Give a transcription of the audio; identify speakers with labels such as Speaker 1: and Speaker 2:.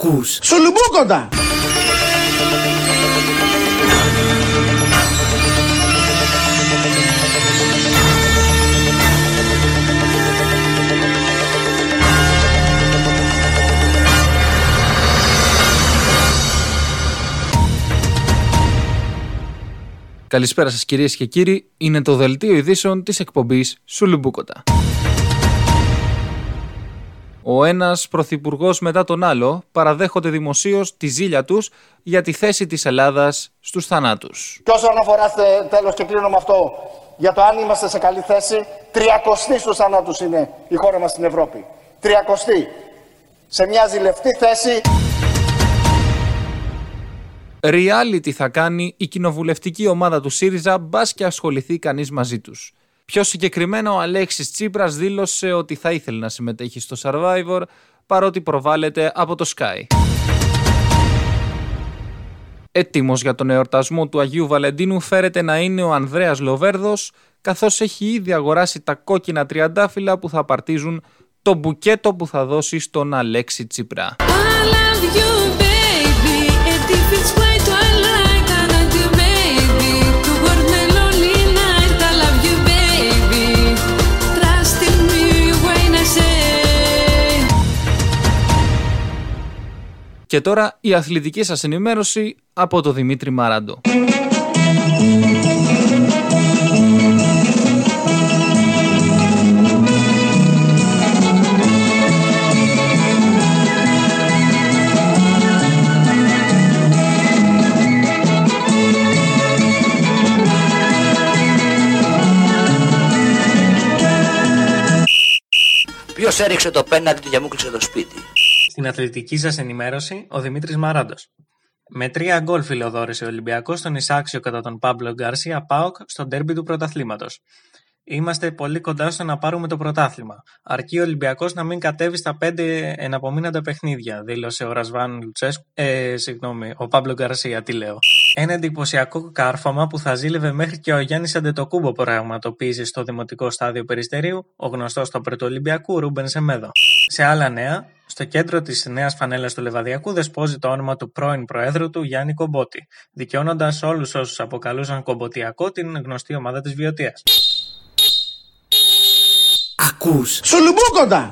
Speaker 1: Ακούς Σουλουμπούκοντα
Speaker 2: Καλησπέρα σας κυρίες και κύριοι, είναι το δελτίο ειδήσεων της εκπομπής Σουλουμπούκοτα. Ο ένας πρωθυπουργός μετά τον άλλο παραδέχονται δημοσίως τη ζήλια τους για τη θέση της Ελλάδας στους θανάτους.
Speaker 3: Και όσον αφορά τέλος και κλείνω με αυτό, για το αν είμαστε σε καλή θέση, τριακοστή στους θανάτους είναι η χώρα μας στην Ευρώπη. Τριακοστή. Σε μια ζηλευτή θέση
Speaker 2: Reality θα κάνει η κοινοβουλευτική ομάδα του ΣΥΡΙΖΑ μπας και ασχοληθεί κανείς μαζί τους. Πιο συγκεκριμένα, ο Αλέξης Τσίπρας δήλωσε ότι θα ήθελε να συμμετέχει στο Survivor παρότι προβάλλεται από το Sky. Έτοιμος για τον εορτασμό του Αγίου Βαλεντίνου φέρεται να είναι ο Ανδρέας Λοβέρδος καθώς έχει ήδη αγοράσει τα κόκκινα τριαντάφυλλα που θα παρτίζουν το μπουκέτο που θα δώσει στον Αλέξη Τσίπρα. Και τώρα η αθλητική σας ενημέρωση από το Δημήτρη Μαράντο.
Speaker 4: Ποιος έριξε το πέναλτι και μου κλείσε το σπίτι;
Speaker 5: Στην αθλητική σας ενημέρωση, ο Δημήτρης Μαράντος. Με τρία γκολ φιλοδώρησε ο Ολυμπιακός στον Ισάξιο κατά τον Πάμπλο Γκαρσία Πάοκ στο ντέρμπι του πρωταθλήματος. Είμαστε πολύ κοντά στο να πάρουμε το πρωτάθλημα. Αρκεί ο Ολυμπιακός να μην κατέβει στα πέντε εναπομείναντα παιχνίδια, δήλωσε ο Ρασβάν Λουτσέσκου. Ε, συγγνώμη, ο Πάμπλο Γκαρσία, τι λέω. Ένα εντυπωσιακό κάρφωμα που θα ζήλευε μέχρι και ο Γιάννης Αντετοκούνμπο πραγματοποίησε στο δημοτικό στάδιο Περιστερίου ο γνωστός του Πρωτοολυμπιακού Ρούμπεν Σεμέδο. Σε άλλα νέα, στο κέντρο της νέας φανέλας του Λεβαδιακού δεσπόζει το όνομα του πρώην Προέδρου του Γιάννη Κομπότη, δικαιώνοντας όλους όσους αποκαλούσαν Κομποτιακό την γνωστή ομάδα της Βιωτίας.
Speaker 1: Ακούς Σουλουμπούκοντα